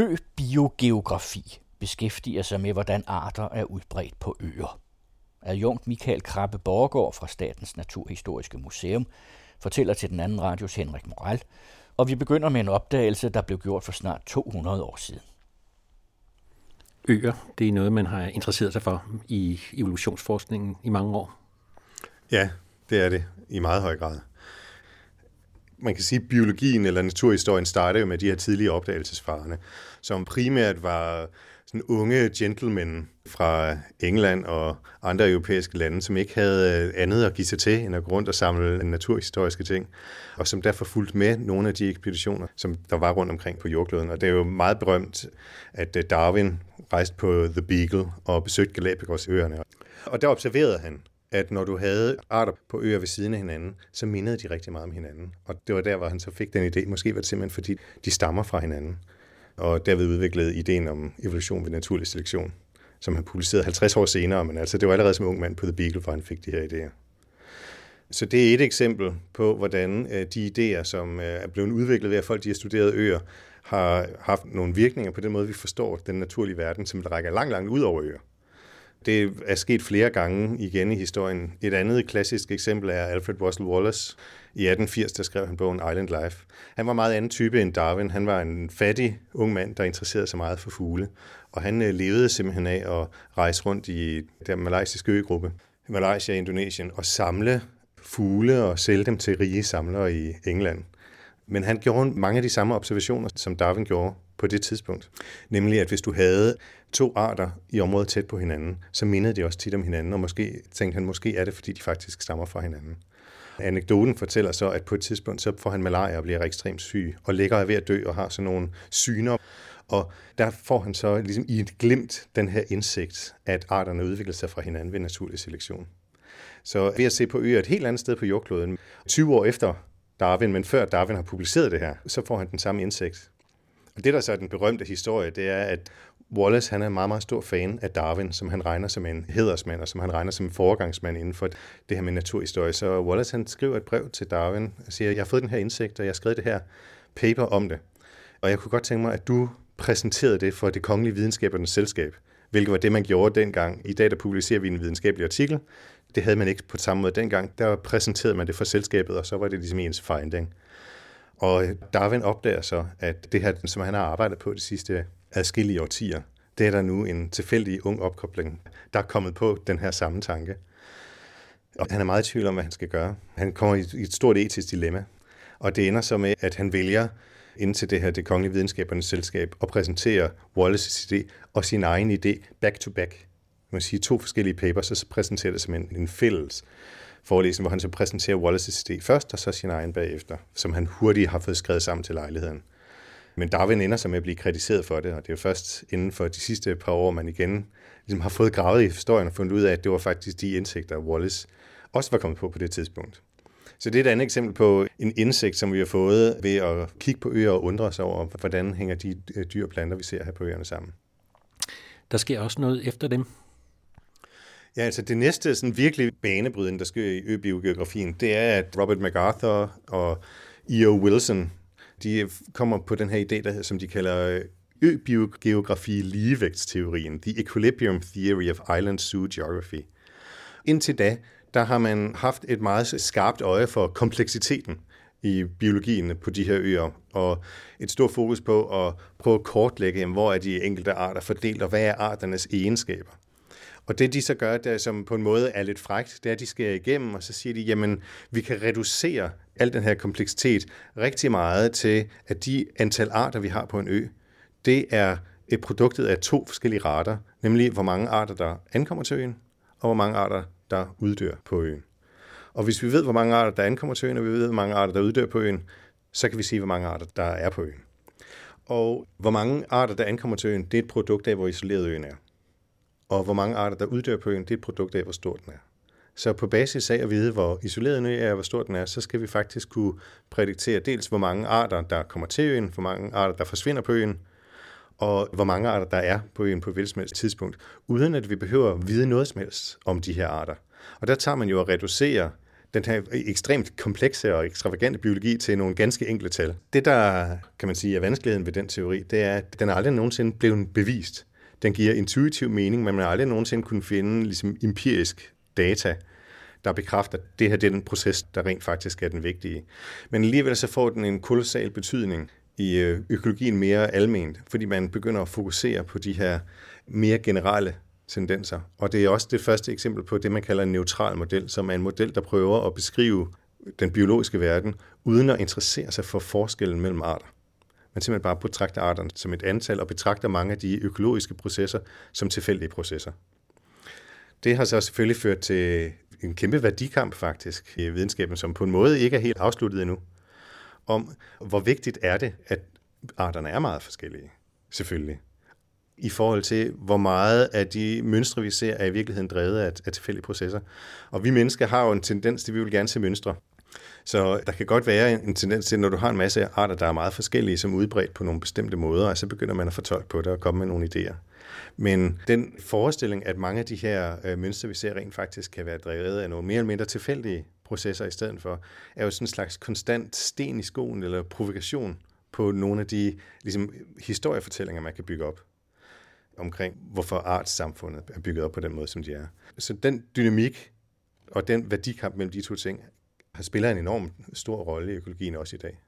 Ø-biogeografi beskæftiger sig med, hvordan arter er udbredt på øer. Adjunkt Michael Krabbe Borgård fra Statens Naturhistoriske Museum fortæller til den anden radios Henrik Moral, og vi begynder med en opdagelse, der blev gjort for snart 200 år siden. Øer, det er noget, man har interesseret sig for i evolutionsforskningen i mange år. Ja, det er det i meget høj grad. Man kan sige, biologien eller naturhistorien startede jo med de her tidlige opdagelsesfarerne, som primært var sådan unge gentlemen fra England og andre europæiske lande, som ikke havde øh, andet at give sig til, end at gå rundt og samle naturhistoriske ting, og som derfor fulgte med nogle af de ekspeditioner, som der var rundt omkring på jordkloden. Og det er jo meget berømt, at øh, Darwin rejste på The Beagle og besøgte Galapagosøerne. Og der observerede han, at når du havde arter på øer ved siden af hinanden, så mindede de rigtig meget om hinanden. Og det var der, hvor han så fik den idé. Måske var det simpelthen, fordi de stammer fra hinanden og derved udviklede ideen om evolution ved naturlig selektion, som han publicerede 50 år senere, men altså det var allerede som ung mand på The Beagle, hvor han fik de her idéer. Så det er et eksempel på, hvordan øh, de idéer, som øh, er blevet udviklet ved, at folk de har studeret øer, har haft nogle virkninger på den måde, vi forstår den naturlige verden, som rækker langt, langt ud over øer. Det er sket flere gange igen i historien. Et andet klassisk eksempel er Alfred Russel Wallace. I 1880 der skrev han bogen Island Life. Han var meget anden type end Darwin. Han var en fattig ung mand, der interesserede sig meget for fugle. Og han øh, levede simpelthen af at rejse rundt i den malaysiske øgruppe, Malaysia og Indonesien, og samle fugle og sælge dem til rige samlere i England. Men han gjorde mange af de samme observationer, som Darwin gjorde på det tidspunkt. Nemlig, at hvis du havde to arter i området tæt på hinanden, så mindede de også tit om hinanden, og måske tænkte han, måske er det, fordi de faktisk stammer fra hinanden. Anekdoten fortæller så, at på et tidspunkt, så får han malaria og bliver ekstremt syg, og ligger er ved at dø og har sådan nogle syner. Og der får han så ligesom i et glimt den her indsigt, at arterne udvikler sig fra hinanden ved naturlig selektion. Så ved at se på øer et helt andet sted på jordkloden, 20 år efter Darwin, men før Darwin har publiceret det her, så får han den samme indsigt. Og det, der så er den berømte historie, det er, at Wallace han er en meget, meget stor fan af Darwin, som han regner som en hedersmand, og som han regner som en foregangsmand inden for det her med naturhistorie. Så Wallace han skriver et brev til Darwin og siger, jeg har fået den her indsigt, og jeg har skrevet det her paper om det. Og jeg kunne godt tænke mig, at du præsenterede det for det kongelige videnskabernes selskab, hvilket var det, man gjorde dengang. I dag der publicerer vi en videnskabelig artikel. Det havde man ikke på samme måde dengang. Der præsenterede man det for selskabet, og så var det ligesom ens finding. Og Darwin opdager så, at det her, som han har arbejdet på de sidste adskillige årtier, det er der nu en tilfældig ung opkobling, der er kommet på den her samme tanke. Og han er meget i tvivl om, hvad han skal gøre. Han kommer i et stort etisk dilemma. Og det ender så med, at han vælger ind til det her det kongelige videnskabernes selskab og præsenterer Wallace's idé og sin egen idé back to back. Man sige to forskellige papers, og så præsenterer det som en, en fælles forelæsning, hvor han så præsenterer Wallace's idé først, og så sin egen bagefter, som han hurtigt har fået skrevet sammen til lejligheden. Men Darwin ender så med at blive kritiseret for det, og det er jo først inden for de sidste par år, man igen ligesom har fået gravet i historien og fundet ud af, at det var faktisk de indsigter, Wallace også var kommet på på det tidspunkt. Så det er et andet eksempel på en indsigt, som vi har fået ved at kigge på øer og undre os over, hvordan hænger de øh, dyr og planter, vi ser her på øerne sammen. Der sker også noget efter dem. Ja, altså det næste sådan virkelig banebrydende, der sker i øbiogeografien, det er, at Robert MacArthur og E.O. Wilson, de kommer på den her idé, der, som de kalder øh, øbiogeografi ligevægtsteorien, The Equilibrium Theory of Island Zoo Geography. Indtil da, der har man haft et meget skarpt øje for kompleksiteten i biologien på de her øer, og et stort fokus på at prøve at kortlægge, hvor er de enkelte arter fordelt, og hvad er arternes egenskaber. Og det de så gør, der, som på en måde er lidt frægt, det er, at de skærer igennem, og så siger de, jamen, vi kan reducere al den her kompleksitet rigtig meget til, at de antal arter, vi har på en ø, det er et produktet af to forskellige rater, nemlig hvor mange arter, der ankommer til øen, og hvor mange arter, der uddør på øen. Og hvis vi ved, hvor mange arter, der ankommer til øen, og vi ved, hvor mange arter, der uddør på øen, så kan vi sige, hvor mange arter, der er på øen. Og hvor mange arter, der ankommer til øen, det er et produkt af, hvor isoleret øen er. Og hvor mange arter, der uddør på øen, det er et produkt af, hvor stor den er. Så på basis af at vide, hvor isoleret en ø er, og hvor stor den er, så skal vi faktisk kunne prædiktere dels, hvor mange arter, der kommer til øen, hvor mange arter, der forsvinder på øen, og hvor mange arter, der er på øen på et som helst tidspunkt, uden at vi behøver at vide noget som helst om de her arter. Og der tager man jo at reducere den her ekstremt komplekse og ekstravagante biologi til nogle ganske enkle tal. Det, der kan man sige er vanskeligheden ved den teori, det er, at den er aldrig nogensinde blevet bevist. Den giver intuitiv mening, men man har aldrig nogensinde kunne finde ligesom, empirisk data, der bekræfter, at det her det er den proces, der rent faktisk er den vigtige. Men alligevel så får den en kolossal betydning i øh, økologien mere alment, fordi man begynder at fokusere på de her mere generelle tendenser. Og det er også det første eksempel på det, man kalder en neutral model, som er en model, der prøver at beskrive den biologiske verden, uden at interessere sig for forskellen mellem arter. Man simpelthen bare betragter arterne som et antal, og betragter mange af de økologiske processer som tilfældige processer. Det har så selvfølgelig ført til en kæmpe værdikamp faktisk i videnskaben, som på en måde ikke er helt afsluttet endnu, om hvor vigtigt er det, at arterne er meget forskellige, selvfølgelig i forhold til, hvor meget af de mønstre, vi ser, er i virkeligheden drevet af, af tilfældige processer. Og vi mennesker har jo en tendens til, at vi vil gerne se mønstre. Så der kan godt være en tendens til, når du har en masse arter, der er meget forskellige, som er udbredt på nogle bestemte måder, og så begynder man at fortolke på det og komme med nogle idéer. Men den forestilling, at mange af de her øh, mønstre, vi ser, rent faktisk kan være drevet af nogle mere eller mindre tilfældige processer i stedet for, er jo sådan en slags konstant sten i skoen eller provokation på nogle af de ligesom, historiefortællinger, man kan bygge op omkring, hvorfor artssamfundet er bygget op på den måde, som de er. Så den dynamik og den værdikamp mellem de to ting har spiller en enorm stor rolle i økologien også i dag.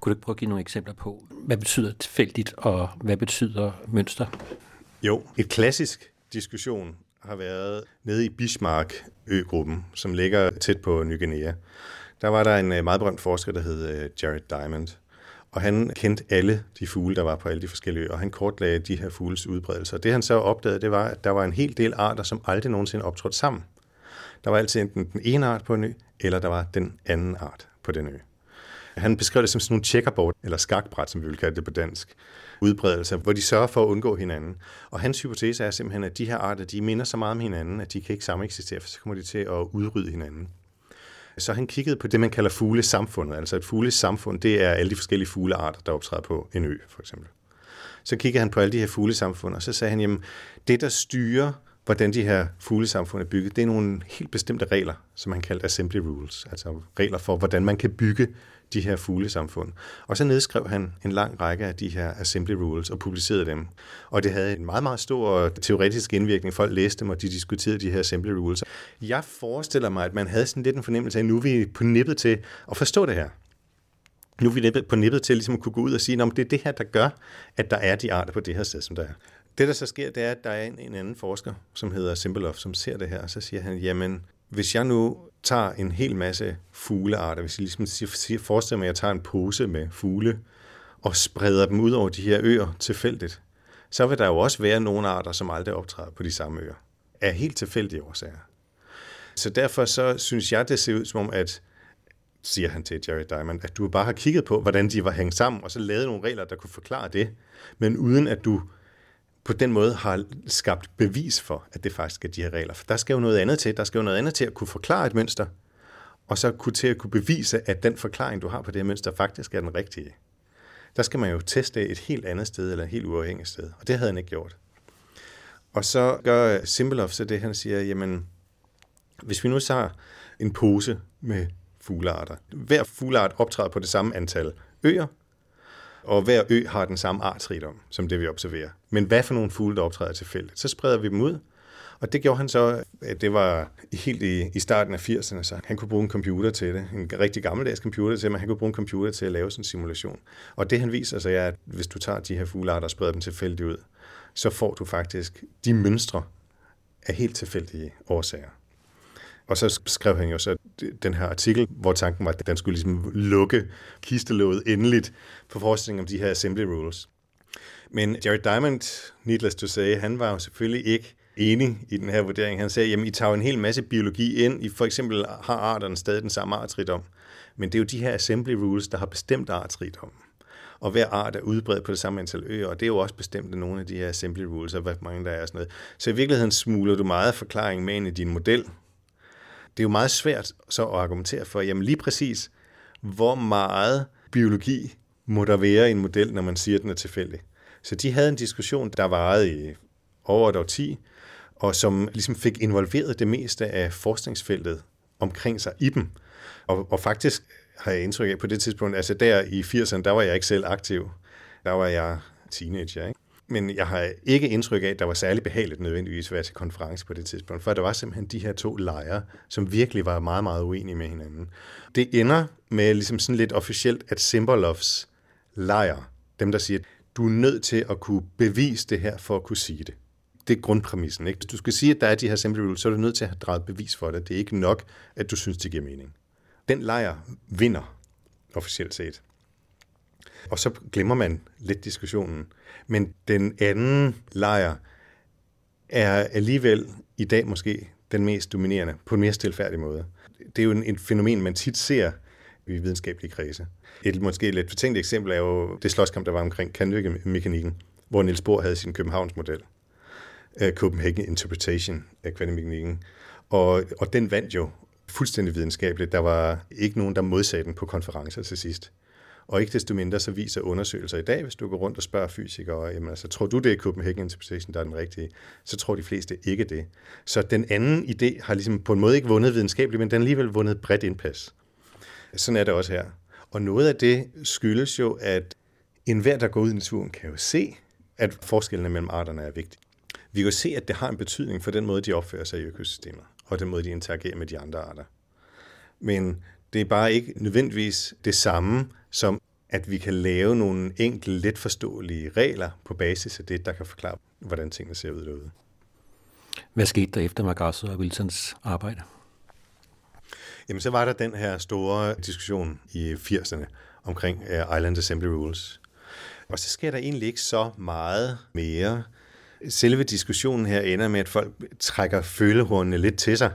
Kunne du ikke prøve at give nogle eksempler på, hvad betyder tilfældigt, og hvad betyder mønster? Jo, et klassisk diskussion har været nede i Bismarck-øgruppen, som ligger tæt på Ny Guinea. Der var der en øh, meget berømt forsker, der hed øh, Jared Diamond, og han kendte alle de fugle, der var på alle de forskellige øer, og han kortlagde de her fugles udbredelse. Og det han så opdagede, det var, at der var en hel del arter, som aldrig nogensinde optrådte sammen. Der var altid enten den ene art på en ø, eller der var den anden art på den ø. Han beskrev det som sådan nogle checkerboard, eller skakbræt, som vi vil kalde det på dansk, udbredelse, hvor de sørger for at undgå hinanden. Og hans hypotese er simpelthen, at de her arter, de minder så meget om hinanden, at de kan ikke sameksistere, for så kommer de til at udrydde hinanden. Så han kiggede på det, man kalder fuglesamfundet. Altså et fuglesamfund, det er alle de forskellige fuglearter, der optræder på en ø, for eksempel. Så kiggede han på alle de her fuglesamfund, og så sagde han, jamen, det der styrer, hvordan de her fuglesamfund er bygget, det er nogle helt bestemte regler, som han kaldte assembly rules, altså regler for, hvordan man kan bygge de her fuglesamfund. Og så nedskrev han en lang række af de her assembly rules og publicerede dem. Og det havde en meget, meget stor teoretisk indvirkning. Folk læste dem, og de diskuterede de her assembly rules. Jeg forestiller mig, at man havde sådan lidt en fornemmelse af, at nu er vi på nippet til at forstå det her. Nu er vi på nippet til ligesom at kunne gå ud og sige, at det er det her, der gør, at der er de arter på det her sted, som der er. Det, der så sker, det er, at der er en, en anden forsker, som hedder Simbeloff, som ser det her, og så siger han, jamen, hvis jeg nu tager en hel masse fuglearter, hvis jeg ligesom forestiller mig, at jeg tager en pose med fugle og spreder dem ud over de her øer tilfældigt, så vil der jo også være nogle arter, som aldrig optræder på de samme øer. Af helt tilfældige årsager. Så derfor så synes jeg, det ser ud som om, at siger han til Jerry Diamond, at du bare har kigget på, hvordan de var hængt sammen, og så lavet nogle regler, der kunne forklare det, men uden at du på den måde har skabt bevis for, at det faktisk er de her regler. For der skal jo noget andet til. Der skal jo noget andet til at kunne forklare et mønster, og så kunne til at kunne bevise, at den forklaring, du har på det her mønster, faktisk er den rigtige. Der skal man jo teste et helt andet sted, eller et helt uafhængigt sted. Og det havde han ikke gjort. Og så gør øh, Simbeloff så det, han siger, jamen, hvis vi nu tager en pose med fuglearter. Hver fugleart optræder på det samme antal øer, og hver ø har den samme artsrigdom, som det vi observerer. Men hvad for nogle fugle, der optræder tilfældigt? Så spreder vi dem ud, og det gjorde han så, at det var helt i, i starten af 80'erne, så han kunne bruge en computer til det. En rigtig gammeldags computer til, men han kunne bruge en computer til at lave sådan en simulation. Og det han viser sig er, at hvis du tager de her fuglearter og spreder dem tilfældigt ud, så får du faktisk de mønstre af helt tilfældige årsager. Og så skrev han jo så den her artikel, hvor tanken var, at den skulle ligesom lukke kistelåget endeligt for forestillingen om de her assembly rules. Men Jared Diamond, needless to say, han var jo selvfølgelig ikke enig i den her vurdering. Han sagde, jamen I tager en hel masse biologi ind. I for eksempel har arterne stadig den samme artsrigdom. Men det er jo de her assembly rules, der har bestemt artsrigdom. Og hver art er udbredt på det samme antal øer, og det er jo også bestemt af nogle af de her assembly rules, og hvor mange der er og sådan noget. Så i virkeligheden smuler du meget forklaring med ind i din model, det er jo meget svært så at argumentere for, jamen lige præcis, hvor meget biologi må der være i en model, når man siger, at den er tilfældig. Så de havde en diskussion, der varede i over et 10, og som ligesom fik involveret det meste af forskningsfeltet omkring sig i dem. Og, og faktisk har jeg indtryk af på det tidspunkt, altså der i 80'erne, der var jeg ikke selv aktiv. Der var jeg teenager, ikke? Men jeg har ikke indtryk af, at der var særlig behageligt nødvendigvis at være til konference på det tidspunkt, for der var simpelthen de her to lejre, som virkelig var meget, meget uenige med hinanden. Det ender med ligesom sådan lidt officielt, at Simbolovs lejr, dem der siger, du er nødt til at kunne bevise det her for at kunne sige det. Det er grundpræmissen. Ikke? Hvis du skal sige, at der er de her simple rules, så er du nødt til at have draget bevis for det. Det er ikke nok, at du synes, det giver mening. Den lejr vinder, officielt set. Og så glemmer man lidt diskussionen. Men den anden lejr er alligevel i dag måske den mest dominerende, på en mere stilfærdig måde. Det er jo en, fænomen, man tit ser i videnskabelige kredse. Et måske lidt fortænkt eksempel er jo det slåskamp, der var omkring kvantemekanikken, hvor Niels Bohr havde sin Københavns model, uh, øh, Copenhagen Interpretation af kvantemekanikken. Og, og den vandt jo fuldstændig videnskabeligt. Der var ikke nogen, der modsagde den på konferencer til sidst. Og ikke desto mindre så viser undersøgelser i dag, hvis du går rundt og spørger fysikere, jamen altså, tror du det er Copenhagen Interpretation, der er den rigtige? Så tror de fleste ikke det. Så den anden idé har ligesom på en måde ikke vundet videnskabeligt, men den har alligevel vundet bredt indpas. Sådan er det også her. Og noget af det skyldes jo, at enhver, der går ud i naturen, kan jo se, at forskellene mellem arterne er vigtige. Vi kan jo se, at det har en betydning for den måde, de opfører sig i økosystemet, og den måde, de interagerer med de andre arter. Men det er bare ikke nødvendigvis det samme, som at vi kan lave nogle enkelte, let forståelige regler på basis af det, der kan forklare, hvordan tingene ser ud derude. Hvad skete der efter Margasso og Wilsons arbejde? Jamen, så var der den her store diskussion i 80'erne omkring uh, Island Assembly Rules. Og så sker der egentlig ikke så meget mere. Selve diskussionen her ender med, at folk trækker følehornene lidt til sig.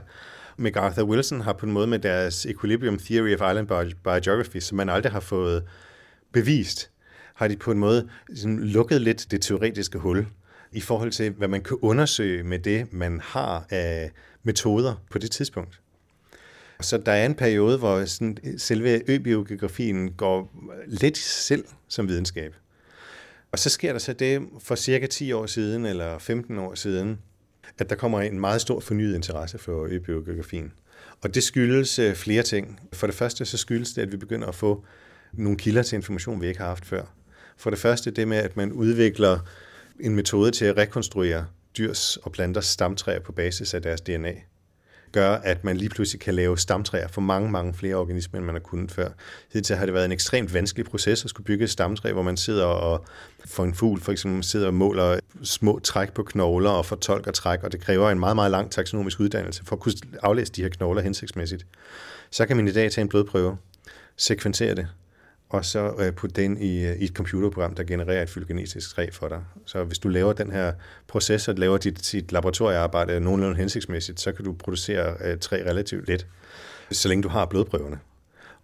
MacArthur Wilson har på en måde med deres Equilibrium Theory of Island Biogeography, som man aldrig har fået bevist, har de på en måde sådan lukket lidt det teoretiske hul i forhold til, hvad man kan undersøge med det, man har af metoder på det tidspunkt. Så der er en periode, hvor sådan, selve øbiogeografien går lidt selv som videnskab. Og så sker der så det for cirka 10 år siden, eller 15 år siden, at der kommer en meget stor fornyet interesse for øbiografien. Og det skyldes øh, flere ting. For det første så skyldes det, at vi begynder at få nogle kilder til information, vi ikke har haft før. For det første det med, at man udvikler en metode til at rekonstruere dyrs og planters stamtræer på basis af deres DNA gør, at man lige pludselig kan lave stamtræer for mange, mange flere organismer, end man har kunnet før. Hidtil har det været en ekstremt vanskelig proces at skulle bygge et stamtræ, hvor man sidder og for en fugl for eksempel sidder og måler små træk på knogler og fortolker træk, og det kræver en meget, meget lang taksonomisk uddannelse for at kunne aflæse de her knogler hensigtsmæssigt. Så kan man i dag tage en blodprøve, sekventere det, og så øh, putte den i, øh, i et computerprogram, der genererer et fylogenetisk træ for dig. Så hvis du laver den her proces og laver dit, dit laboratoriearbejde nogenlunde hensigtsmæssigt, så kan du producere øh, træ relativt let, så længe du har blodprøverne.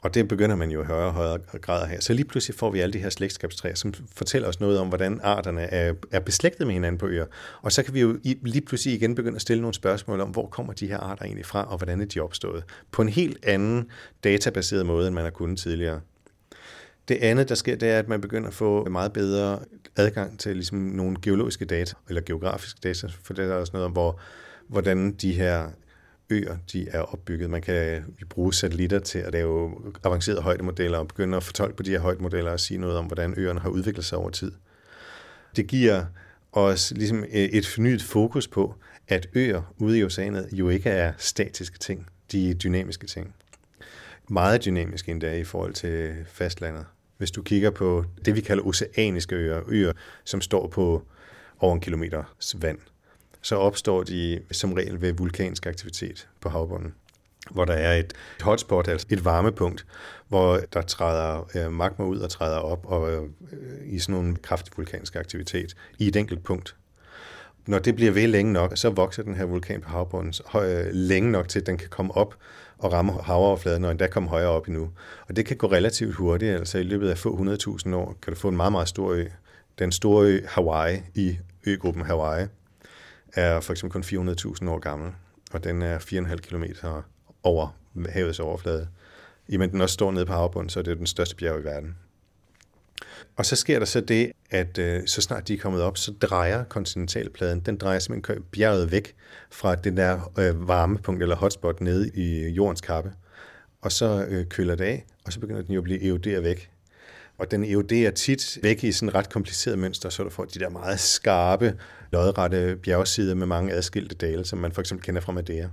Og det begynder man jo i højere og højere grad her. Så lige pludselig får vi alle de her slægtskabstræer, som fortæller os noget om, hvordan arterne er, er beslægtet med hinanden på øer. Og så kan vi jo lige pludselig igen begynde at stille nogle spørgsmål om, hvor kommer de her arter egentlig fra, og hvordan er de opstået. På en helt anden databaseret måde, end man har kunnet tidligere. Det andet, der sker, det er, at man begynder at få meget bedre adgang til ligesom nogle geologiske data, eller geografiske data, for det er også noget om, hvor, hvordan de her øer de er opbygget. Man kan bruge satellitter til at lave avancerede højdemodeller og begynde at fortolke på de her højdemodeller og sige noget om, hvordan øerne har udviklet sig over tid. Det giver os ligesom øh, et fornyet fokus på, at øer ude i oceanet jo ikke er statiske ting. De er dynamiske ting. Meget dynamiske endda i forhold til fastlandet. Hvis du kigger på det, vi kalder oceaniske øer, øer, som står på over en kilometers vand, så opstår de som regel ved vulkansk aktivitet på havbunden hvor der er et hotspot, altså et varmepunkt, hvor der træder øh, magma ud og træder op og øh, i sådan en kraftig vulkansk aktivitet i et enkelt punkt. Når det bliver ved længe nok, så vokser den her vulkan på havbunden øh, længe nok til, at den kan komme op og ramme havoverfladen, og endda komme højere op endnu. Og det kan gå relativt hurtigt, altså i løbet af få 100.000 år kan du få en meget, meget stor ø. Den store ø Hawaii i øgruppen Hawaii er for eksempel kun 400.000 år gammel, og den er 4,5 km over havets overflade. I men den også står nede på havbunden, så er det den største bjerg i verden. Og så sker der så det, at øh, så snart de er kommet op, så drejer kontinentalpladen, den drejer simpelthen bjerget væk fra den der øh, varmepunkt eller hotspot nede i jordens kappe. Og så øh, køler det af, og så begynder den jo at blive eroderet væk. Og den eroderer tit væk i sådan ret kompliceret mønster, så du får de der meget skarpe, lodrette bjergsider med mange adskilte dale, som man for eksempel kender fra Madeira.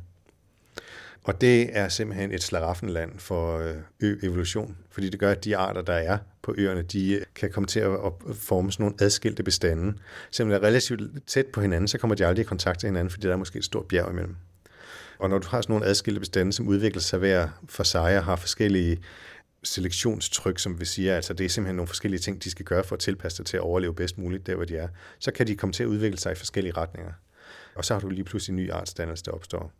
Og det er simpelthen et slaraffenland for øh, ø-evolution, fordi det gør, at de arter, der er på øerne, de kan komme til at forme sådan nogle adskilte bestande. Selvom de er relativt tæt på hinanden, så kommer de aldrig i kontakt med hinanden, fordi der er måske et stort bjerg imellem. Og når du har sådan nogle adskilte bestande, som udvikler sig hver for sig og har forskellige selektionstryk, som vi siger, altså det er simpelthen nogle forskellige ting, de skal gøre for at tilpasse sig til at overleve bedst muligt der, hvor de er, så kan de komme til at udvikle sig i forskellige retninger. Og så har du lige pludselig en ny artsdannelse, der opstår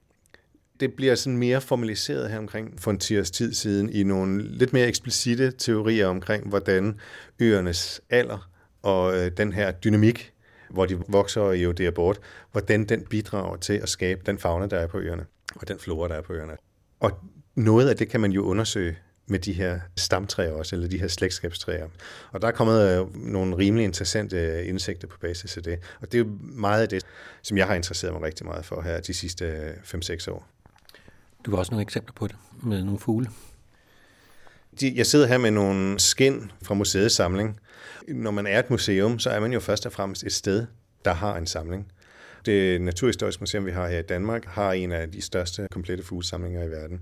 det bliver sådan mere formaliseret her omkring for en tiers tid siden i nogle lidt mere eksplicite teorier omkring, hvordan øernes alder og øh, den her dynamik, hvor de vokser og eroderer bort, hvordan den bidrager til at skabe den fauna, der er på øerne, og den flora, der er på øerne. Og noget af det kan man jo undersøge med de her stamtræer også, eller de her slægtskabstræer. Og der er kommet øh, nogle rimelig interessante øh, indsigter på basis af det. Og det er jo meget af det, som jeg har interesseret mig rigtig meget for her de sidste øh, 5-6 år. Du har også nogle eksempler på det med nogle fugle. Jeg sidder her med nogle skin fra museets samling. Når man er et museum, så er man jo først og fremmest et sted, der har en samling. Det Naturhistoriske Museum, vi har her i Danmark, har en af de største komplette fuglesamlinger i verden.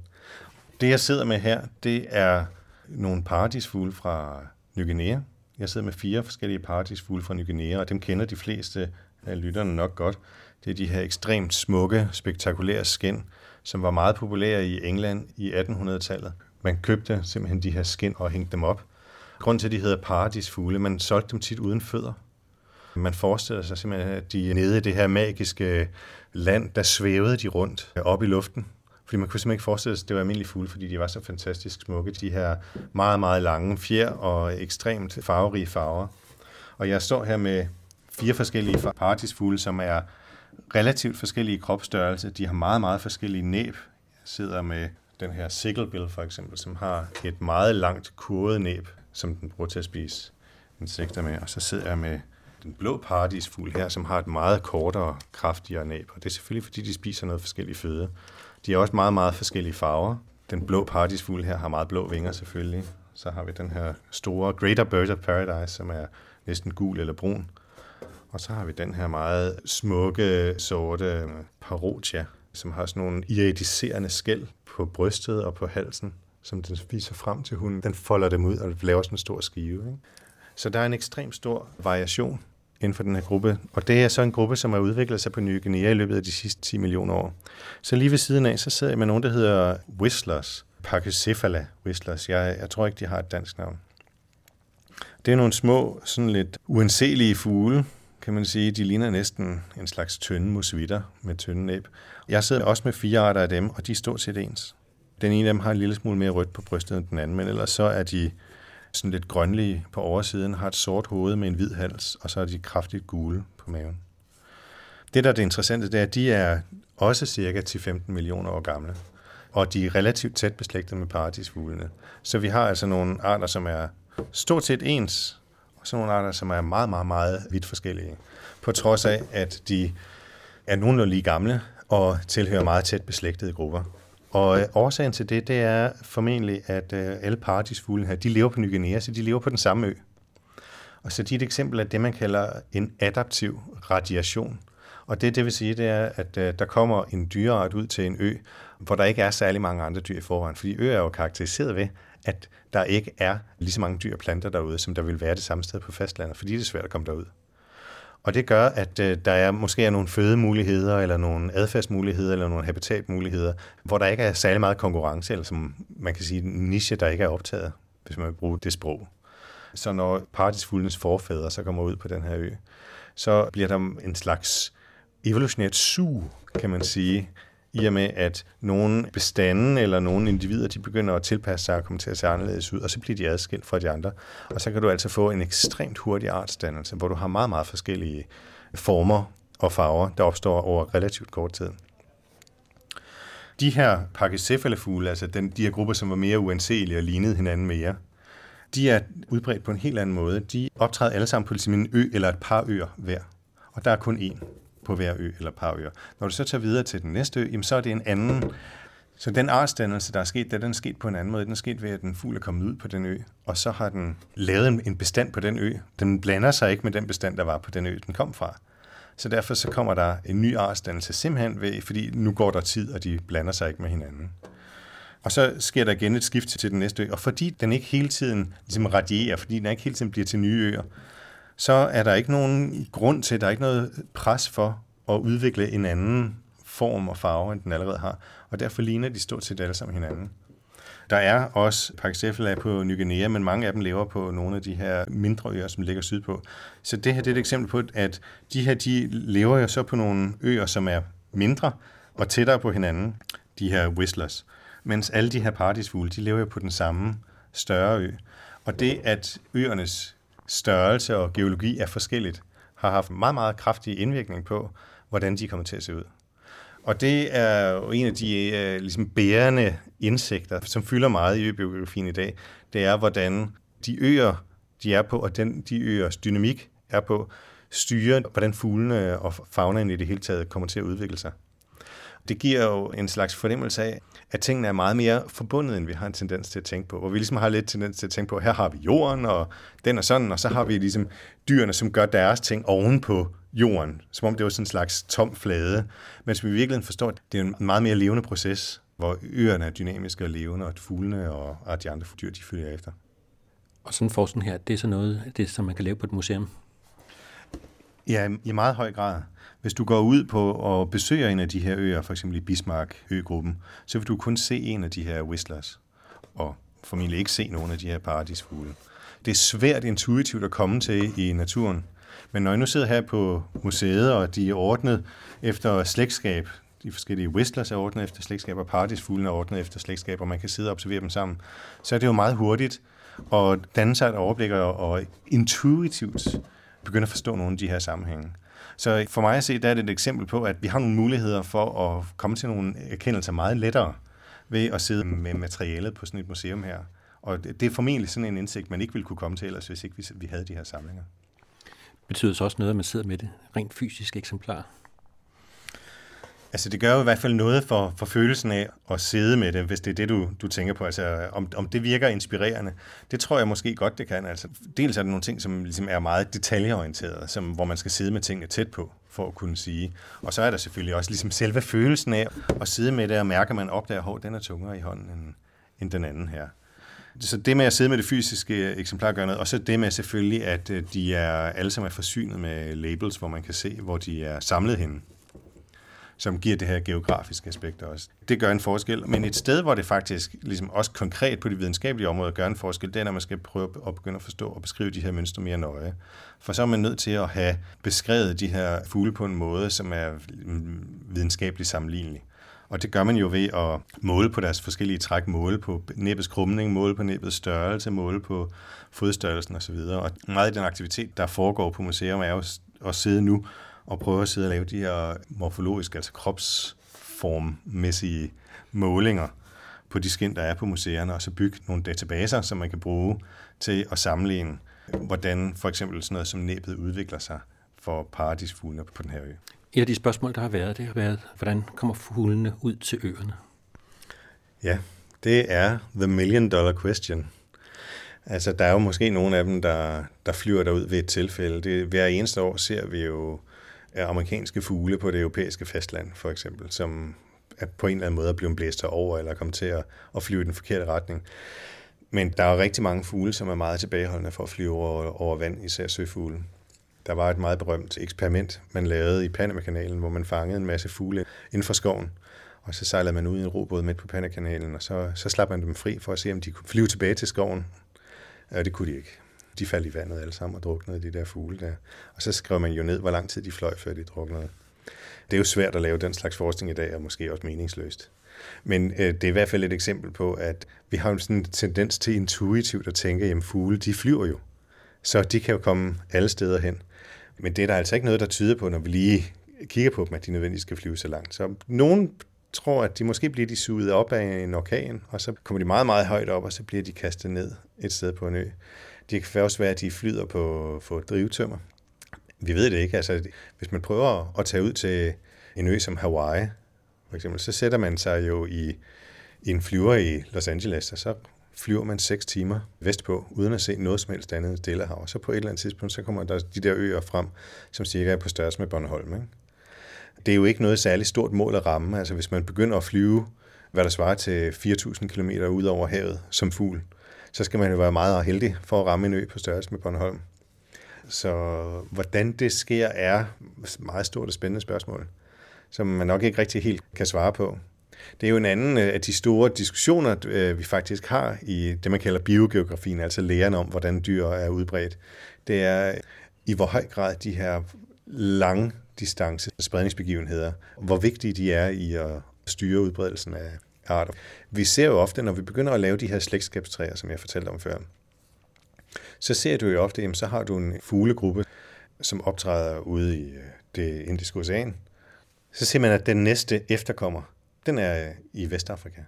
Det, jeg sidder med her, det er nogle paradisfugle fra Ny Guinea. Jeg sidder med fire forskellige paradisfugle fra Ny Guinea, og dem kender de fleste af lytterne nok godt. Det er de her ekstremt smukke, spektakulære skin, som var meget populære i England i 1800-tallet. Man købte simpelthen de her skin og hængte dem op. Grunden til, at de hedder paradisfugle, man solgte dem tit uden fødder. Man forestiller sig simpelthen, at de nede i det her magiske land, der svævede de rundt øh, op i luften. Fordi man kunne simpelthen ikke forestille sig, at det var almindelige fugle, fordi de var så fantastisk smukke. De her meget, meget lange fjer og ekstremt farverige farver. Og jeg står her med fire forskellige paradisfugle, som er relativt forskellige kropsstørrelse. De har meget, meget forskellige næb. Jeg sidder med den her sicklebill for eksempel, som har et meget langt kurvet næb, som den bruger til at spise insekter med. Og så sidder jeg med den blå paradisfugl her, som har et meget kortere, kraftigere næb. Og det er selvfølgelig, fordi de spiser noget forskellige føde. De har også meget, meget forskellige farver. Den blå paradisfugl her har meget blå vinger selvfølgelig. Så har vi den her store Greater Bird of Paradise, som er næsten gul eller brun. Og så har vi den her meget smukke, sorte øh, parotia, som har sådan nogle iridiserende skæld på brystet og på halsen, som den viser frem til hunden. Den folder dem ud og laver sådan en stor skive. Ikke? Så der er en ekstrem stor variation inden for den her gruppe. Og det er så en gruppe, som har udviklet sig på Ny Guinea i løbet af de sidste 10 millioner år. Så lige ved siden af, så sidder jeg med nogen, der hedder Whistlers. Pachycephala Whistlers. Jeg, jeg tror ikke, de har et dansk navn. Det er nogle små, sådan lidt uanselige fugle, kan man sige. De ligner næsten en slags tynde musvitter med tynde næb. Jeg sidder også med fire arter af dem, og de er stort set ens. Den ene af dem har en lille smule mere rødt på brystet end den anden, men ellers så er de sådan lidt grønlige på oversiden, har et sort hoved med en hvid hals, og så er de kraftigt gule på maven. Det, der er det interessante, det er, at de er også cirka 10-15 millioner år gamle, og de er relativt tæt beslægtet med paradisfuglene. Så vi har altså nogle arter, som er stort set ens, sådan nogle arter, som er meget, meget, meget vidt forskellige. På trods af, at de er nogenlunde lige gamle og tilhører meget tæt beslægtede grupper. Og øh, årsagen til det, det er formentlig, at øh, alle paradisfuglene her, de lever på Ny Guinea, så de lever på den samme ø. Og så de er et eksempel af det, man kalder en adaptiv radiation. Og det, det vil sige, det er, at øh, der kommer en dyreart ud til en ø, hvor der ikke er særlig mange andre dyr i forvejen. Fordi øer er jo karakteriseret ved, at der ikke er lige så mange dyr og planter derude, som der vil være det samme sted på fastlandet, fordi det er svært at komme derud. Og det gør, at øh, der er måske er nogle fødemuligheder, eller nogle adfærdsmuligheder, eller nogle habitatmuligheder, hvor der ikke er særlig meget konkurrence, eller som man kan sige, en niche, der ikke er optaget, hvis man vil bruge det sprog. Så når partisfuglens forfædre så kommer ud på den her ø, så bliver der en slags evolutionært sug, kan man sige, i og med, at nogle bestande eller nogle individer, de begynder at tilpasse sig og komme til at se anderledes ud, og så bliver de adskilt fra de andre. Og så kan du altså få en ekstremt hurtig artsdannelse, hvor du har meget, meget forskellige former og farver, der opstår over relativt kort tid. De her pachycephalafugle, altså den, de her grupper, som var mere uanselige og lignede hinanden mere, de er udbredt på en helt anden måde. De optræder alle sammen på ligesom en ø eller et par øer hver. Og der er kun én på hver ø eller par øer. Når du så tager videre til den næste ø, jamen så er det en anden. Så den artsdannelse, der er sket, der, den er sket på en anden måde. Den er sket ved, at den fugl er kommet ud på den ø, og så har den lavet en, en bestand på den ø. Den blander sig ikke med den bestand, der var på den ø, den kom fra. Så derfor så kommer der en ny artsdannelse simpelthen ved, fordi nu går der tid, og de blander sig ikke med hinanden. Og så sker der igen et skift til den næste ø, og fordi den ikke hele tiden ligesom radierer, fordi den ikke hele tiden bliver til nye øer, så er der ikke nogen grund til, der er ikke noget pres for at udvikle en anden form og farve, end den allerede har. Og derfor ligner de stort set alle sammen hinanden. Der er også Pachycephalae på Ny Guinea, men mange af dem lever på nogle af de her mindre øer, som ligger sydpå. Så det her det er et eksempel på, at de her de lever jo så på nogle øer, som er mindre og tættere på hinanden, de her whistlers. Mens alle de her paradisfugle, de lever jo på den samme større ø. Og det, at øernes størrelse og geologi er forskelligt, har haft meget, meget kraftig indvirkning på, hvordan de kommer til at se ud. Og det er jo en af de uh, ligesom bærende indsigter, som fylder meget i øbiografien i dag. Det er, hvordan de øer, de er på, og den, de øers dynamik er på, styrer, hvordan fuglene og faunaen i det hele taget kommer til at udvikle sig. Det giver jo en slags fornemmelse af, at tingene er meget mere forbundet, end vi har en tendens til at tænke på. Hvor vi ligesom har lidt tendens til at tænke på, her har vi jorden, og den og sådan, og så har vi ligesom dyrene, som gør deres ting ovenpå jorden, som om det var sådan en slags tom flade. Mens vi i virkeligheden forstår, at det er en meget mere levende proces, hvor øerne er dynamiske og levende, og fuglene og, og de andre dyr, de følger efter. Og sådan forskning her, det er så noget, det, som man kan lave på et museum? Ja, i meget høj grad. Hvis du går ud på og besøger en af de her øer, for eksempel i Bismarck øgruppen, så vil du kun se en af de her whistlers, og formentlig ikke se nogen af de her paradisfugle. Det er svært intuitivt at komme til i naturen, men når jeg nu sidder her på museet, og de er ordnet efter slægtskab, de forskellige whistlers er ordnet efter slægtskab, og paradisfuglene er ordnet efter slægtskab, og man kan sidde og observere dem sammen, så er det jo meget hurtigt at danne sig et overblik og intuitivt begynde at forstå nogle af de her sammenhænge. Så for mig at se, der er det et eksempel på, at vi har nogle muligheder for at komme til nogle erkendelser meget lettere ved at sidde med materialet på sådan et museum her. Og det er formentlig sådan en indsigt, man ikke ville kunne komme til ellers, hvis ikke vi havde de her samlinger. Betyder det så også noget, at man sidder med det rent fysisk eksemplar? Altså det gør jo i hvert fald noget for, for følelsen af at sidde med det, hvis det er det, du, du tænker på. Altså om, om det virker inspirerende, det tror jeg måske godt, det kan. Altså, dels er der nogle ting, som ligesom er meget detaljeorienterede, som, hvor man skal sidde med tingene tæt på, for at kunne sige. Og så er der selvfølgelig også ligesom selve følelsen af at sidde med det og mærke, at man opdager, at den er tungere i hånden end, end den anden her. Så det med at sidde med det fysiske eksemplar gør noget, og så det med selvfølgelig, at øh, de er alle sammen er forsynet med labels, hvor man kan se, hvor de er samlet henne som giver det her geografiske aspekt også. Det gør en forskel, men et sted, hvor det faktisk ligesom også konkret på de videnskabelige områder gør en forskel, det er, når man skal prøve at begynde at forstå og beskrive de her mønstre mere nøje. For så er man nødt til at have beskrevet de her fugle på en måde, som er videnskabeligt sammenlignelig. Og det gør man jo ved at måle på deres forskellige træk, måle på næbbets krumning, måle på næbbets størrelse, måle på fodstørrelsen osv. Og meget af den aktivitet, der foregår på museum, er jo at sidde nu og prøve at sidde og lave de her morfologiske, altså kropsformmæssige målinger på de skin, der er på museerne, og så bygge nogle databaser, som man kan bruge til at sammenligne, hvordan for eksempel sådan noget som næbbet udvikler sig for paradisfuglene på den her ø. Et af de spørgsmål, der har været, det har været, hvordan kommer fuglene ud til øerne? Ja, det er the million dollar question. Altså, der er jo måske nogle af dem, der, der flyver derud ved et tilfælde. Det, hver eneste år ser vi jo amerikanske fugle på det europæiske fastland, for eksempel, som er på en eller anden måde er blevet blæst over, eller kommet til at, at flyve i den forkerte retning. Men der er rigtig mange fugle, som er meget tilbageholdende for at flyve over, over vand, især søfugle. Der var et meget berømt eksperiment, man lavede i Panamakanalen, hvor man fangede en masse fugle inden for skoven, og så sejlede man ud i en robåd midt på Panamakanalen, og så, så slap man dem fri for at se, om de kunne flyve tilbage til skoven. Og det kunne de ikke. De faldt i vandet alle sammen og druknede de der fugle der. Og så skrev man jo ned, hvor lang tid de fløj, før de druknede. Det er jo svært at lave den slags forskning i dag, og måske også meningsløst. Men øh, det er i hvert fald et eksempel på, at vi har sådan en tendens til intuitivt at tænke, at fugle, de flyver jo. Så de kan jo komme alle steder hen. Men det er der altså ikke noget, der tyder på, når vi lige kigger på dem, at de nødvendigvis skal flyve så langt. Så nogen tror, at de måske bliver de suget op af en orkan, og så kommer de meget, meget højt op, og så bliver de kastet ned et sted på en ø. Det kan også være, at de flyder på, på drivtømmer. Vi ved det ikke. Altså, hvis man prøver at tage ud til en ø som Hawaii, for eksempel, så sætter man sig jo i, i en flyver i Los Angeles, og så flyver man 6 timer vestpå, uden at se noget som helst andet stillehav. Og Så på et eller andet tidspunkt, så kommer der de der øer frem, som cirka er på størrelse med Bornholm. Ikke? Det er jo ikke noget særligt stort mål at ramme. Altså hvis man begynder at flyve, hvad der svarer til 4.000 km ud over havet som fugl, så skal man jo være meget heldig for at ramme en ø på størrelse med Bornholm. Så hvordan det sker, er et meget stort og spændende spørgsmål, som man nok ikke rigtig helt kan svare på. Det er jo en anden øh, af de store diskussioner, øh, vi faktisk har i det, man kalder biogeografien, altså læren om, hvordan dyr er udbredt. Det er øh, i hvor høj grad de her lange distance spredningsbegivenheder, hvor vigtige de er i at styre udbredelsen af arter. Vi ser jo ofte, når vi begynder at lave de her slægtskabstræer, som jeg fortalte om før, så ser du jo ofte, jamen, så har du en fuglegruppe, som optræder ude i øh, det indiske ocean. Så ser man, at den næste efterkommer, den er øh, i Vestafrika.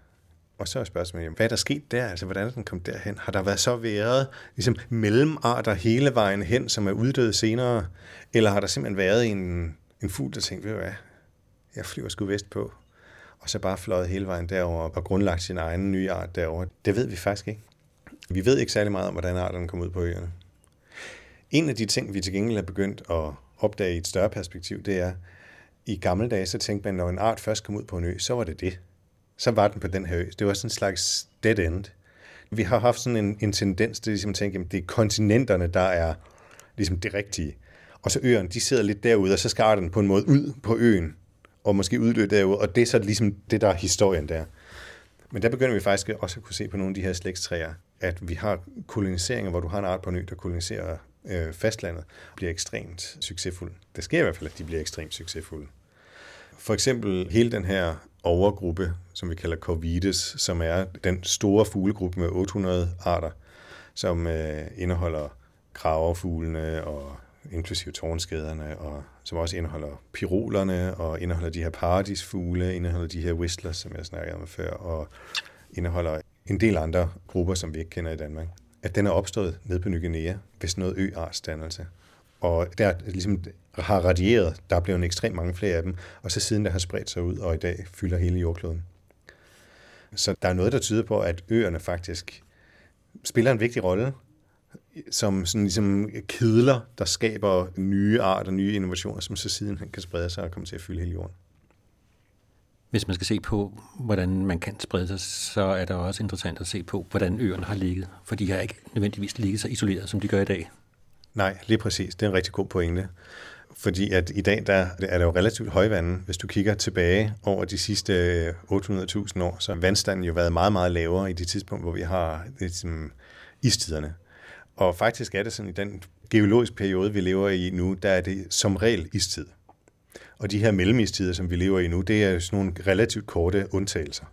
Og så er spørgsmålet, hvad er der sket der? Altså, hvordan er den kommet derhen? Har der været så været ligesom, mellemarter hele vejen hen, som er uddøde senere? Eller har der simpelthen været en, en fugl, der tænkte, ved du hvad, jeg flyver sgu vest på, og så bare fløjet hele vejen derover og grundlagt sin egen nye art derover. Det ved vi faktisk ikke. Vi ved ikke særlig meget om, hvordan arterne kom ud på øerne. En af de ting, vi til gengæld er begyndt at opdage i et større perspektiv, det er, i gamle dage, så tænkte man, når en art først kom ud på en ø, så var det det. Så var den på den her ø. Det var sådan en slags dead end. Vi har haft sådan en, en tendens til ligesom at tænke, at det er kontinenterne, der er ligesom det rigtige. Og så øerne, de sidder lidt derude, og så skal arten på en måde ud på øen, og måske uddø derude, og det er så ligesom det, der er historien der. Men der begynder vi faktisk også at kunne se på nogle af de her slægtstræer, at vi har koloniseringer, hvor du har en art på ny, der koloniserer øh, fastlandet, bliver ekstremt succesfuld. Det sker i hvert fald, at de bliver ekstremt succesfulde. For eksempel hele den her overgruppe, som vi kalder Corvides, som er den store fuglegruppe med 800 arter, som øh, indeholder kraverfuglene og inklusive tårnskæderne, og som også indeholder pirolerne, og indeholder de her paradisfugle, indeholder de her whistlers, som jeg snakkede om før, og indeholder en del andre grupper, som vi ikke kender i Danmark. At den er opstået ned på Ny Guinea ved sådan noget øartsdannelse. Og der ligesom har radieret, der er blevet ekstremt mange flere af dem, og så siden der har spredt sig ud, og i dag fylder hele jordkloden. Så der er noget, der tyder på, at øerne faktisk spiller en vigtig rolle som sådan ligesom kedler, der skaber nye arter, nye innovationer, som så siden kan sprede sig og komme til at fylde hele jorden. Hvis man skal se på, hvordan man kan sprede sig, så er det også interessant at se på, hvordan øerne har ligget. For de har ikke nødvendigvis ligget så isoleret, som de gør i dag. Nej, lige præcis. Det er en rigtig god pointe. Fordi at i dag der er der jo relativt højvande. Hvis du kigger tilbage over de sidste 800.000 år, så har vandstanden jo været meget, meget lavere i de tidspunkt, hvor vi har ligesom, istiderne. Og faktisk er det sådan, i den geologiske periode, vi lever i nu, der er det som regel istid. Og de her mellemistider, som vi lever i nu, det er sådan nogle relativt korte undtagelser,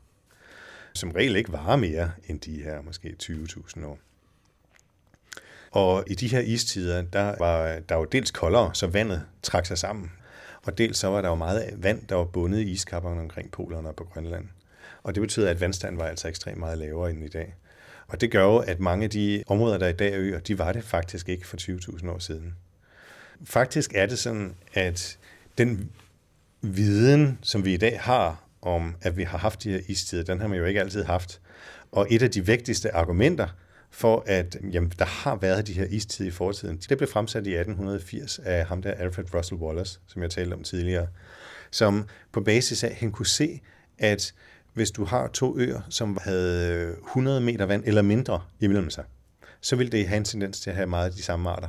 som regel ikke varer mere end de her måske 20.000 år. Og i de her istider, der var der jo dels koldere, så vandet trak sig sammen. Og dels så var der jo meget vand, der var bundet i iskapperne omkring polerne og på Grønland. Og det betød, at vandstanden var altså ekstremt meget lavere end i dag. Og det gør jo, at mange af de områder, der i dag er øer, de var det faktisk ikke for 20.000 år siden. Faktisk er det sådan, at den viden, som vi i dag har om, at vi har haft de her istider, den har man jo ikke altid haft. Og et af de vigtigste argumenter for, at jamen, der har været de her istider i fortiden, det blev fremsat i 1880 af ham der Alfred Russel Wallace, som jeg talte om tidligere, som på basis af, at han kunne se, at hvis du har to øer, som havde øh, 100 meter vand eller mindre imellem sig, så ville det have en tendens til at have meget af de samme arter.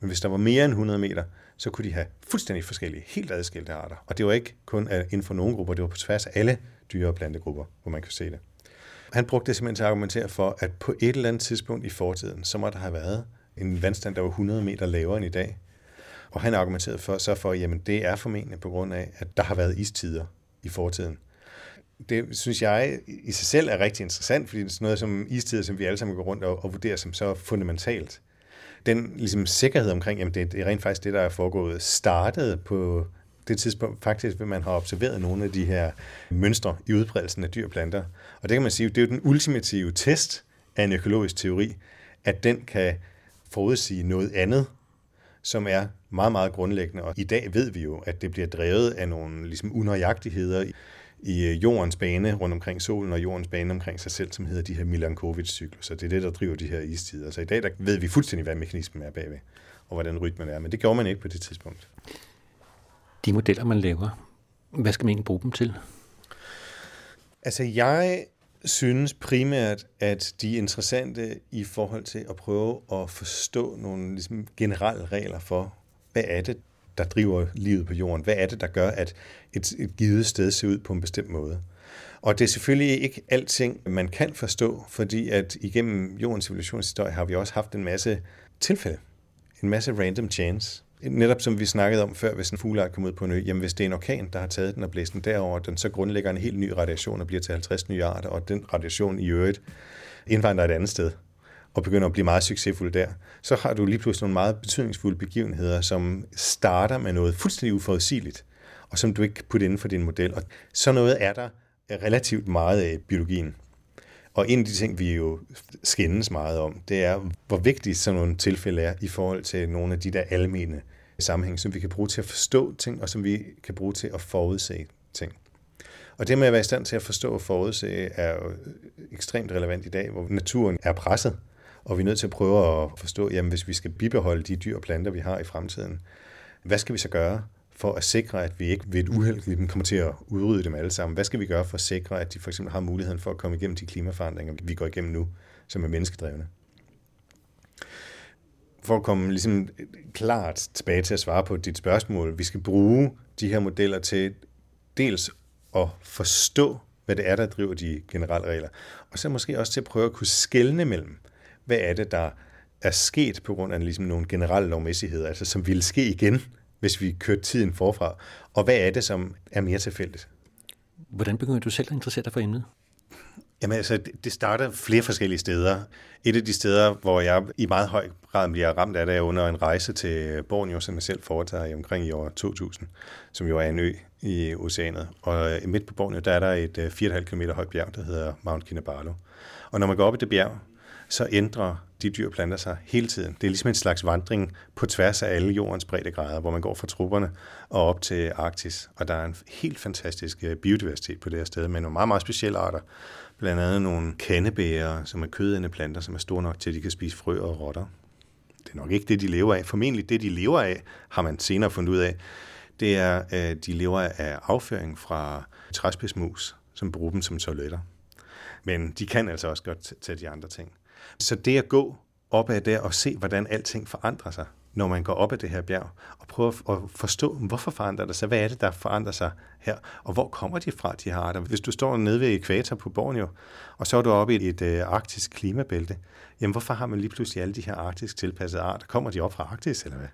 Men hvis der var mere end 100 meter, så kunne de have fuldstændig forskellige, helt adskilte arter. Og det var ikke kun øh, inden for nogle grupper, det var på tværs af alle dyre- og plantegrupper, hvor man kan se det. Han brugte det simpelthen til at argumentere for, at på et eller andet tidspunkt i fortiden, så må der have været en vandstand, der var 100 meter lavere end i dag. Og han argumenterede for, så for, at det er formentlig på grund af, at der har været istider i fortiden det synes jeg i sig selv er rigtig interessant, fordi det er sådan noget som istider, som vi alle sammen går rundt og, og vurderer som så fundamentalt. Den ligesom, sikkerhed omkring, jamen det, det er rent faktisk det, der er foregået, startede på det tidspunkt faktisk vil man har observeret nogle af de her mønstre i udbredelsen af dyr og planter. Og det kan man sige, det er jo den ultimative test af en økologisk teori, at den kan forudsige noget andet, som er meget, meget grundlæggende. Og i dag ved vi jo, at det bliver drevet af nogle ligesom, unøjagtigheder i øh, jordens bane rundt omkring solen og jordens bane omkring sig selv, som hedder de her Milankovitch-cykluser. Det er det, der driver de her istider. Så i dag der ved vi fuldstændig, hvad mekanismen er bagved, og hvordan rytmen er. Men det gjorde man ikke på det tidspunkt. De modeller, man laver, hvad skal man egentlig bruge dem til? Altså, jeg synes primært, at de er interessante i forhold til at prøve at forstå nogle ligesom, generelle regler for, hvad er det, der driver livet på jorden? Hvad er det, der gør, at et, et givet sted ser ud på en bestemt måde? Og det er selvfølgelig ikke alting, man kan forstå, fordi at igennem jordens civilisationshistorie har vi også haft en masse tilfælde, en masse random chance. Netop som vi snakkede om før, hvis en fugleart kommer ud på en ø, jamen hvis det er en orkan, der har taget den og blæst den derover, den så grundlægger en helt ny radiation og bliver til 50 nye arter, og den radiation i øvrigt indvandrer et andet sted og begynder at blive meget succesfuld der, så har du lige pludselig nogle meget betydningsfulde begivenheder, som starter med noget fuldstændig uforudsigeligt, og som du ikke kan putte inden for din model. Og så noget er der relativt meget af biologien. Og en af de ting, vi jo skændes meget om, det er, hvor vigtigt sådan nogle tilfælde er i forhold til nogle af de der almene sammenhæng, som vi kan bruge til at forstå ting, og som vi kan bruge til at forudse ting. Og det med at være i stand til at forstå og forudse er jo ekstremt relevant i dag, hvor naturen er presset, og vi er nødt til at prøve at forstå, jamen hvis vi skal bibeholde de dyr og planter, vi har i fremtiden, hvad skal vi så gøre for at sikre, at vi ikke ved et uheld kommer til at udrydde dem alle sammen? Hvad skal vi gøre for at sikre, at de for eksempel har muligheden for at komme igennem de klimaforandringer, vi går igennem nu, som er menneskedrevne? For at komme ligesom klart tilbage til at svare på dit spørgsmål, vi skal bruge de her modeller til dels at forstå, hvad det er, der driver de generelle regler, og så måske også til at prøve at kunne skelne mellem, hvad er det, der er sket på grund af ligesom nogle generelle lovmæssigheder, altså som ville ske igen, hvis vi kørte tiden forfra, og hvad er det, som er mere tilfældigt? Hvordan begynder du selv at interessere dig for emnet? Jamen altså, det starter flere forskellige steder. Et af de steder, hvor jeg i meget høj grad bliver ramt af det, er under en rejse til Borneo, som jeg selv foretager omkring i år 2000, som jo er en ø i oceanet. Og midt på Borneo, der er der et 4,5 øh, km højt bjerg, der hedder Mount Kinabalu. Og når man går op i det bjerg, så ændrer de dyr planter sig hele tiden. Det er ligesom en slags vandring på tværs af alle jordens breddegrader, hvor man går fra trupperne og op til Arktis. Og der er en helt fantastisk øh, biodiversitet på det her sted, med nogle meget, meget specielle arter. Blandt andet nogle kandebæger, som er kødende planter, som er store nok til, at de kan spise frø og rotter. Det er nok ikke det, de lever af. Formentlig det, de lever af, har man senere fundet ud af, det er, at de lever af afføring fra træspidsmus, som bruger dem som toiletter. Men de kan altså også godt tage de andre ting. Så det at gå op ad der og se, hvordan alting forandrer sig, når man går op ad det her bjerg, og prøve at forstå, hvorfor forandrer det sig? Hvad er det, der forandrer sig her? Og hvor kommer de fra, de her arter? Hvis du står nede ved ekvator på Borneo, og så er du oppe i et øh, arktisk klimabælte, jamen hvorfor har man lige pludselig alle de her arktisk tilpassede arter? Kommer de op fra Arktis, eller hvad?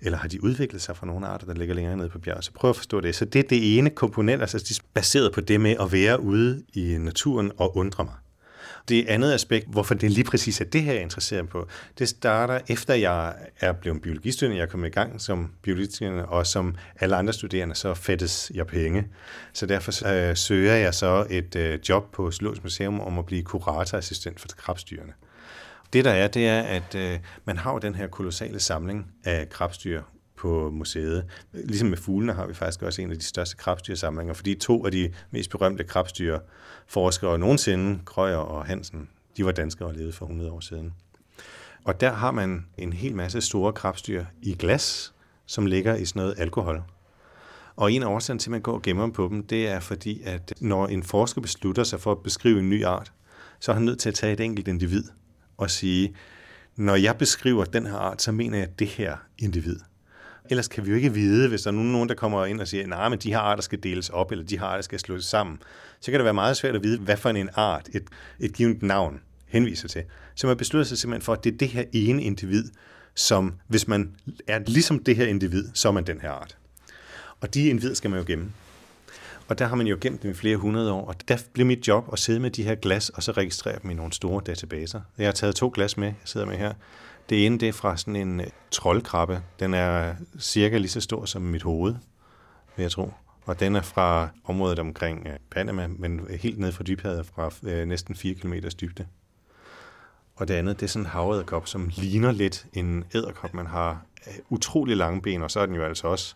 Eller har de udviklet sig fra nogle arter, der ligger længere nede på bjerget? Så prøv at forstå det. Så det er det ene komponent, altså de er baseret på det med at være ude i naturen og undre mig. Det andet aspekt, hvorfor det lige præcis er det her, jeg er interesseret på, det starter efter jeg er blevet biologistuderende, jeg er kommet i gang som biologistuderende, og som alle andre studerende, så fættes jeg penge. Så derfor øh, søger jeg så et øh, job på Zoologisk Museum om at blive kuratorassistent for krabstyrene. Det der er, det er, at øh, man har jo den her kolossale samling af krabstyr på museet. Ligesom med fuglene har vi faktisk også en af de største krabstyrsamlinger, fordi to af de mest berømte krabstyrforskere nogensinde, Krøyer og Hansen, de var danskere og levede for 100 år siden. Og der har man en hel masse store krabstyr i glas, som ligger i sådan noget alkohol. Og en af årsagen til, at man går og gemmer på dem, det er fordi, at når en forsker beslutter sig for at beskrive en ny art, så er han nødt til at tage et enkelt individ og sige, når jeg beskriver den her art, så mener jeg det her individ. Ellers kan vi jo ikke vide, hvis der er nogen, der kommer ind og siger, nej, men de her arter skal deles op, eller de her arter skal slås sammen. Så kan det være meget svært at vide, hvad for en art et, et givet navn henviser til. Så man beslutter sig simpelthen for, at det er det her ene individ, som hvis man er ligesom det her individ, så er man den her art. Og de individer skal man jo gemme. Og der har man jo gemt dem i flere hundrede år, og der blev mit job at sidde med de her glas, og så registrere dem i nogle store databaser. Jeg har taget to glas med, jeg sidder med her. Det ene det er fra sådan en øh, troldkrabbe. Den er øh, cirka lige så stor som mit hoved. vil jeg tro. Og den er fra området omkring øh, Panama, men helt ned fra dybhavet fra næsten 4 km dybde. Og det andet, det er sådan en havæderkop, som ligner lidt en æderkop. Man har utrolig lange ben, og så er den jo altså også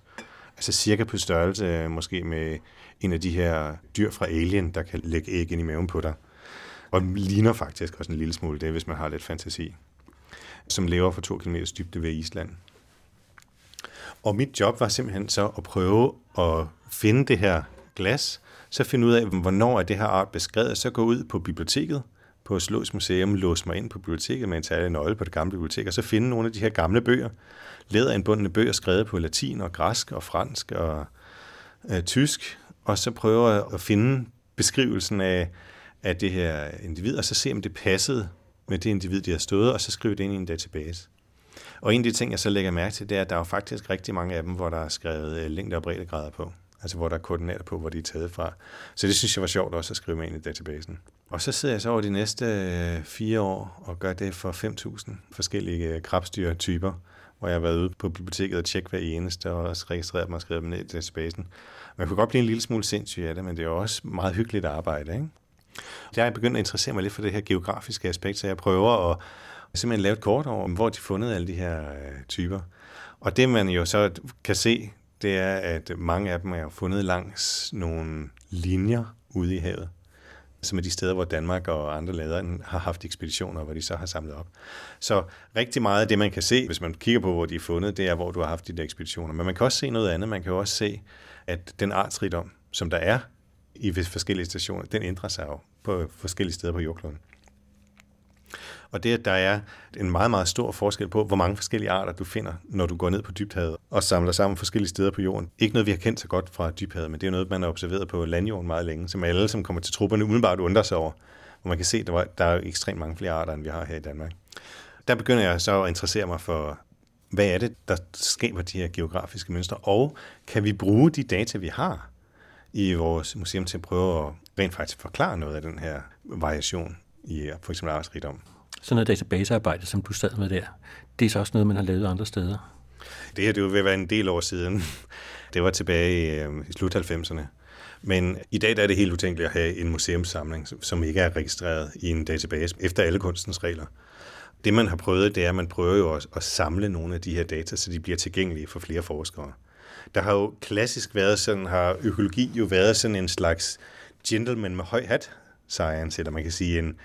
altså cirka på størrelse måske med en af de her dyr fra Alien, der kan lægge æg ind i maven på dig. Og ligner faktisk også en lille smule det, hvis man har lidt fantasi. Som lever for 2 km dybde ved Island. Og mit job var simpelthen så at prøve at finde det her glas, så finde ud af, hvornår er det her art beskrevet, så gå ud på biblioteket, på Slås Museum, låse mig ind på biblioteket med en særlig nøgle på det gamle bibliotek, og så finde nogle af de her gamle bøger, læderindbundne bøger skrevet på latin og græsk og fransk og øh, tysk, og så prøve at finde beskrivelsen af, af det her individ, og så se, om det passede med det individ, de har stået, og så skrive det ind i en database. Og en af de ting, jeg så lægger mærke til, det er, at der er faktisk rigtig mange af dem, hvor der er skrevet øh, længde- og breddegrader på. Altså hvor der er koordinater på, hvor de er taget fra. Så det synes jeg var sjovt også at skrive med ind i databasen. Og så sidder jeg så over de næste øh, fire år og gør det for 5.000 forskellige øh, krabstyrtyper, hvor jeg har været ude på biblioteket og tjekke hver eneste og også registreret mig og skrevet dem ned i databasen. Man kunne godt blive en lille smule sindssyg af det, men det er også meget hyggeligt arbejde. Ikke? Jeg er begyndt at interessere mig lidt for det her geografiske aspekt, så jeg prøver at simpelthen lave et kort over, hvor de fundet alle de her øh, typer. Og det man jo så kan se, det er, at mange af dem er fundet langs nogle linjer ude i havet, som er de steder, hvor Danmark og andre lande har haft ekspeditioner, hvor de så har samlet op. Så rigtig meget af det, man kan se, hvis man kigger på, hvor de er fundet, det er, hvor du har haft de der ekspeditioner. Men man kan også se noget andet. Man kan jo også se, at den artsrigdom, som der er i forskellige stationer, den ændrer sig jo på forskellige steder på jordkloden. Og det, at der er en meget, meget stor forskel på, hvor mange forskellige arter du finder, når du går ned på dybhavet og samler sammen forskellige steder på jorden. Ikke noget, vi har kendt så godt fra dybhavet, men det er noget, man har observeret på landjorden meget længe, som alle, som kommer til trupperne, umiddelbart undrer sig over. Hvor man kan se, at der, der er ekstremt mange flere arter, end vi har her i Danmark. Der begynder jeg så at interessere mig for, hvad er det, der skaber de her geografiske mønstre, og kan vi bruge de data, vi har i vores museum til at prøve at rent faktisk forklare noget af den her variation i for eksempel artsrigdom sådan noget databasearbejde, som du sad med der, det er så også noget, man har lavet andre steder? Det her det vil være en del år siden. Det var tilbage i, øh, i slut 90'erne. Men i dag der er det helt utænkeligt at have en museumssamling, som ikke er registreret i en database efter alle kunstens regler. Det man har prøvet, det er, at man prøver jo at, at samle nogle af de her data, så de bliver tilgængelige for flere forskere. Der har jo klassisk været sådan, har økologi jo været sådan en slags gentleman med høj hat science, eller man kan sige en,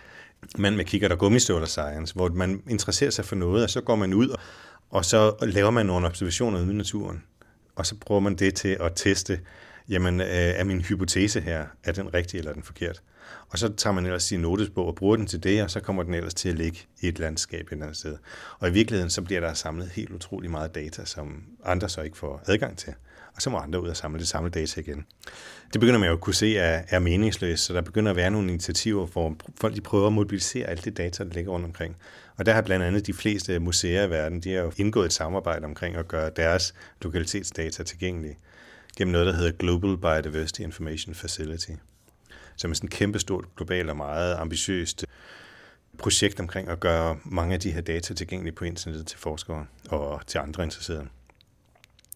mand med kigger der gummistøvler science, hvor man interesserer sig for noget, og så går man ud, og så laver man nogle observationer ude i naturen. Og så prøver man det til at teste, jamen, øh, er min hypotese her, er den rigtig eller er den forkert? Og så tager man ellers sin notesbog og bruger den til det, og så kommer den ellers til at ligge i et landskab et eller andet sted. Og i virkeligheden, så bliver der samlet helt utrolig meget data, som andre så ikke får adgang til og så må andre ud og samle det samme data igen. Det begynder man jo at kunne se er, er meningsløst, så der begynder at være nogle initiativer, hvor folk de prøver at mobilisere alt det data, der ligger rundt omkring. Og der har blandt andet de fleste museer i verden, de har jo indgået et samarbejde omkring at gøre deres lokalitetsdata tilgængelige gennem noget, der hedder Global Biodiversity Information Facility, som er sådan et kæmpestort, globalt og meget ambitiøst projekt omkring at gøre mange af de her data tilgængelige på internettet til forskere og til andre interesserede.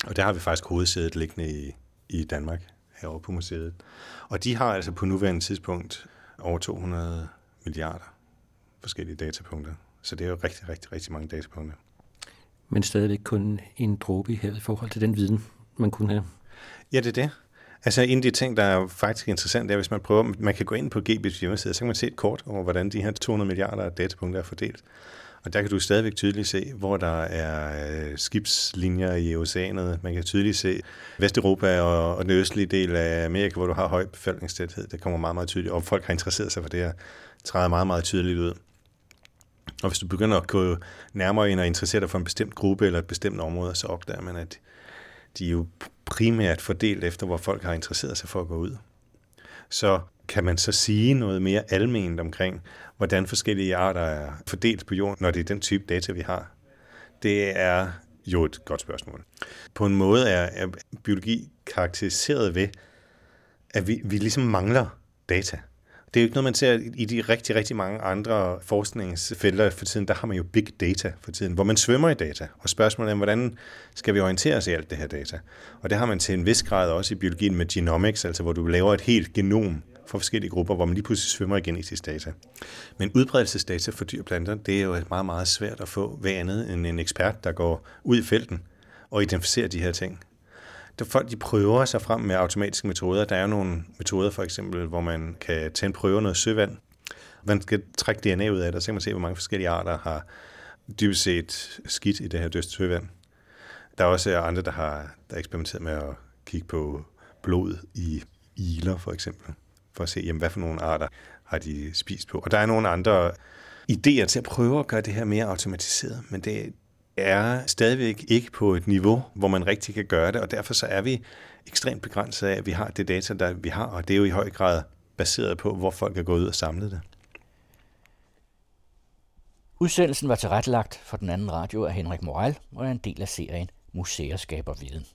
Og der har vi faktisk hovedsædet liggende i, i Danmark, herovre på museet. Og de har altså på nuværende tidspunkt over 200 milliarder forskellige datapunkter. Så det er jo rigtig, rigtig, rigtig mange datapunkter. Men stadigvæk kun en dråbe her i forhold til den viden, man kunne have. Ja, det er det. Altså en af de ting, der er faktisk interessant, er, hvis man prøver, man kan gå ind på GB's hjemmeside, så kan man se et kort over, hvordan de her 200 milliarder datapunkter er fordelt. Og der kan du stadigvæk tydeligt se, hvor der er øh, skibslinjer i oceanet. Man kan tydeligt se Vesteuropa og, og den østlige del af Amerika, hvor du har høj befolkningstæthed. Det kommer meget, meget tydeligt. Og folk har interesseret sig for det her, træder meget, meget tydeligt ud. Og hvis du begynder at gå nærmere ind og interessere dig for en bestemt gruppe eller et bestemt område, så opdager man, at de jo primært fordelt efter, hvor folk har interesseret sig for at gå ud. Så kan man så sige noget mere alment omkring, hvordan forskellige arter er fordelt på jorden, når det er den type data, vi har? Det er jo et godt spørgsmål. På en måde er, er biologi karakteriseret ved, at vi, vi ligesom mangler data. Det er jo ikke noget, man ser i de rigtig, rigtig mange andre forskningsfelter for tiden. Der har man jo big data for tiden, hvor man svømmer i data. Og spørgsmålet er, hvordan skal vi orientere os i alt det her data? Og det har man til en vis grad også i biologien med genomics, altså hvor du laver et helt genom for forskellige grupper, hvor man lige pludselig svømmer i genetisk data. Men udbredelsesdata for dyr og planter, det er jo meget, meget svært at få ved andet end en ekspert, der går ud i felten og identificerer de her ting. Der folk de prøver sig frem med automatiske metoder. Der er jo nogle metoder, for eksempel, hvor man kan tage en prøve noget søvand. Man skal trække DNA ud af det, og så kan man se, hvor mange forskellige arter har dybest set skidt i det her døst søvand. Der er også andre, der har der eksperimenteret med at kigge på blod i iler, for eksempel for at se, jamen, hvad for nogle arter har de spist på. Og der er nogle andre idéer til at prøve at gøre det her mere automatiseret, men det er stadigvæk ikke på et niveau, hvor man rigtig kan gøre det, og derfor så er vi ekstremt begrænset af, at vi har det data, der vi har, og det er jo i høj grad baseret på, hvor folk er gået ud og samlet det. Udsendelsen var tilrettelagt for den anden radio af Henrik Moral og er en del af serien Museer skaber viden.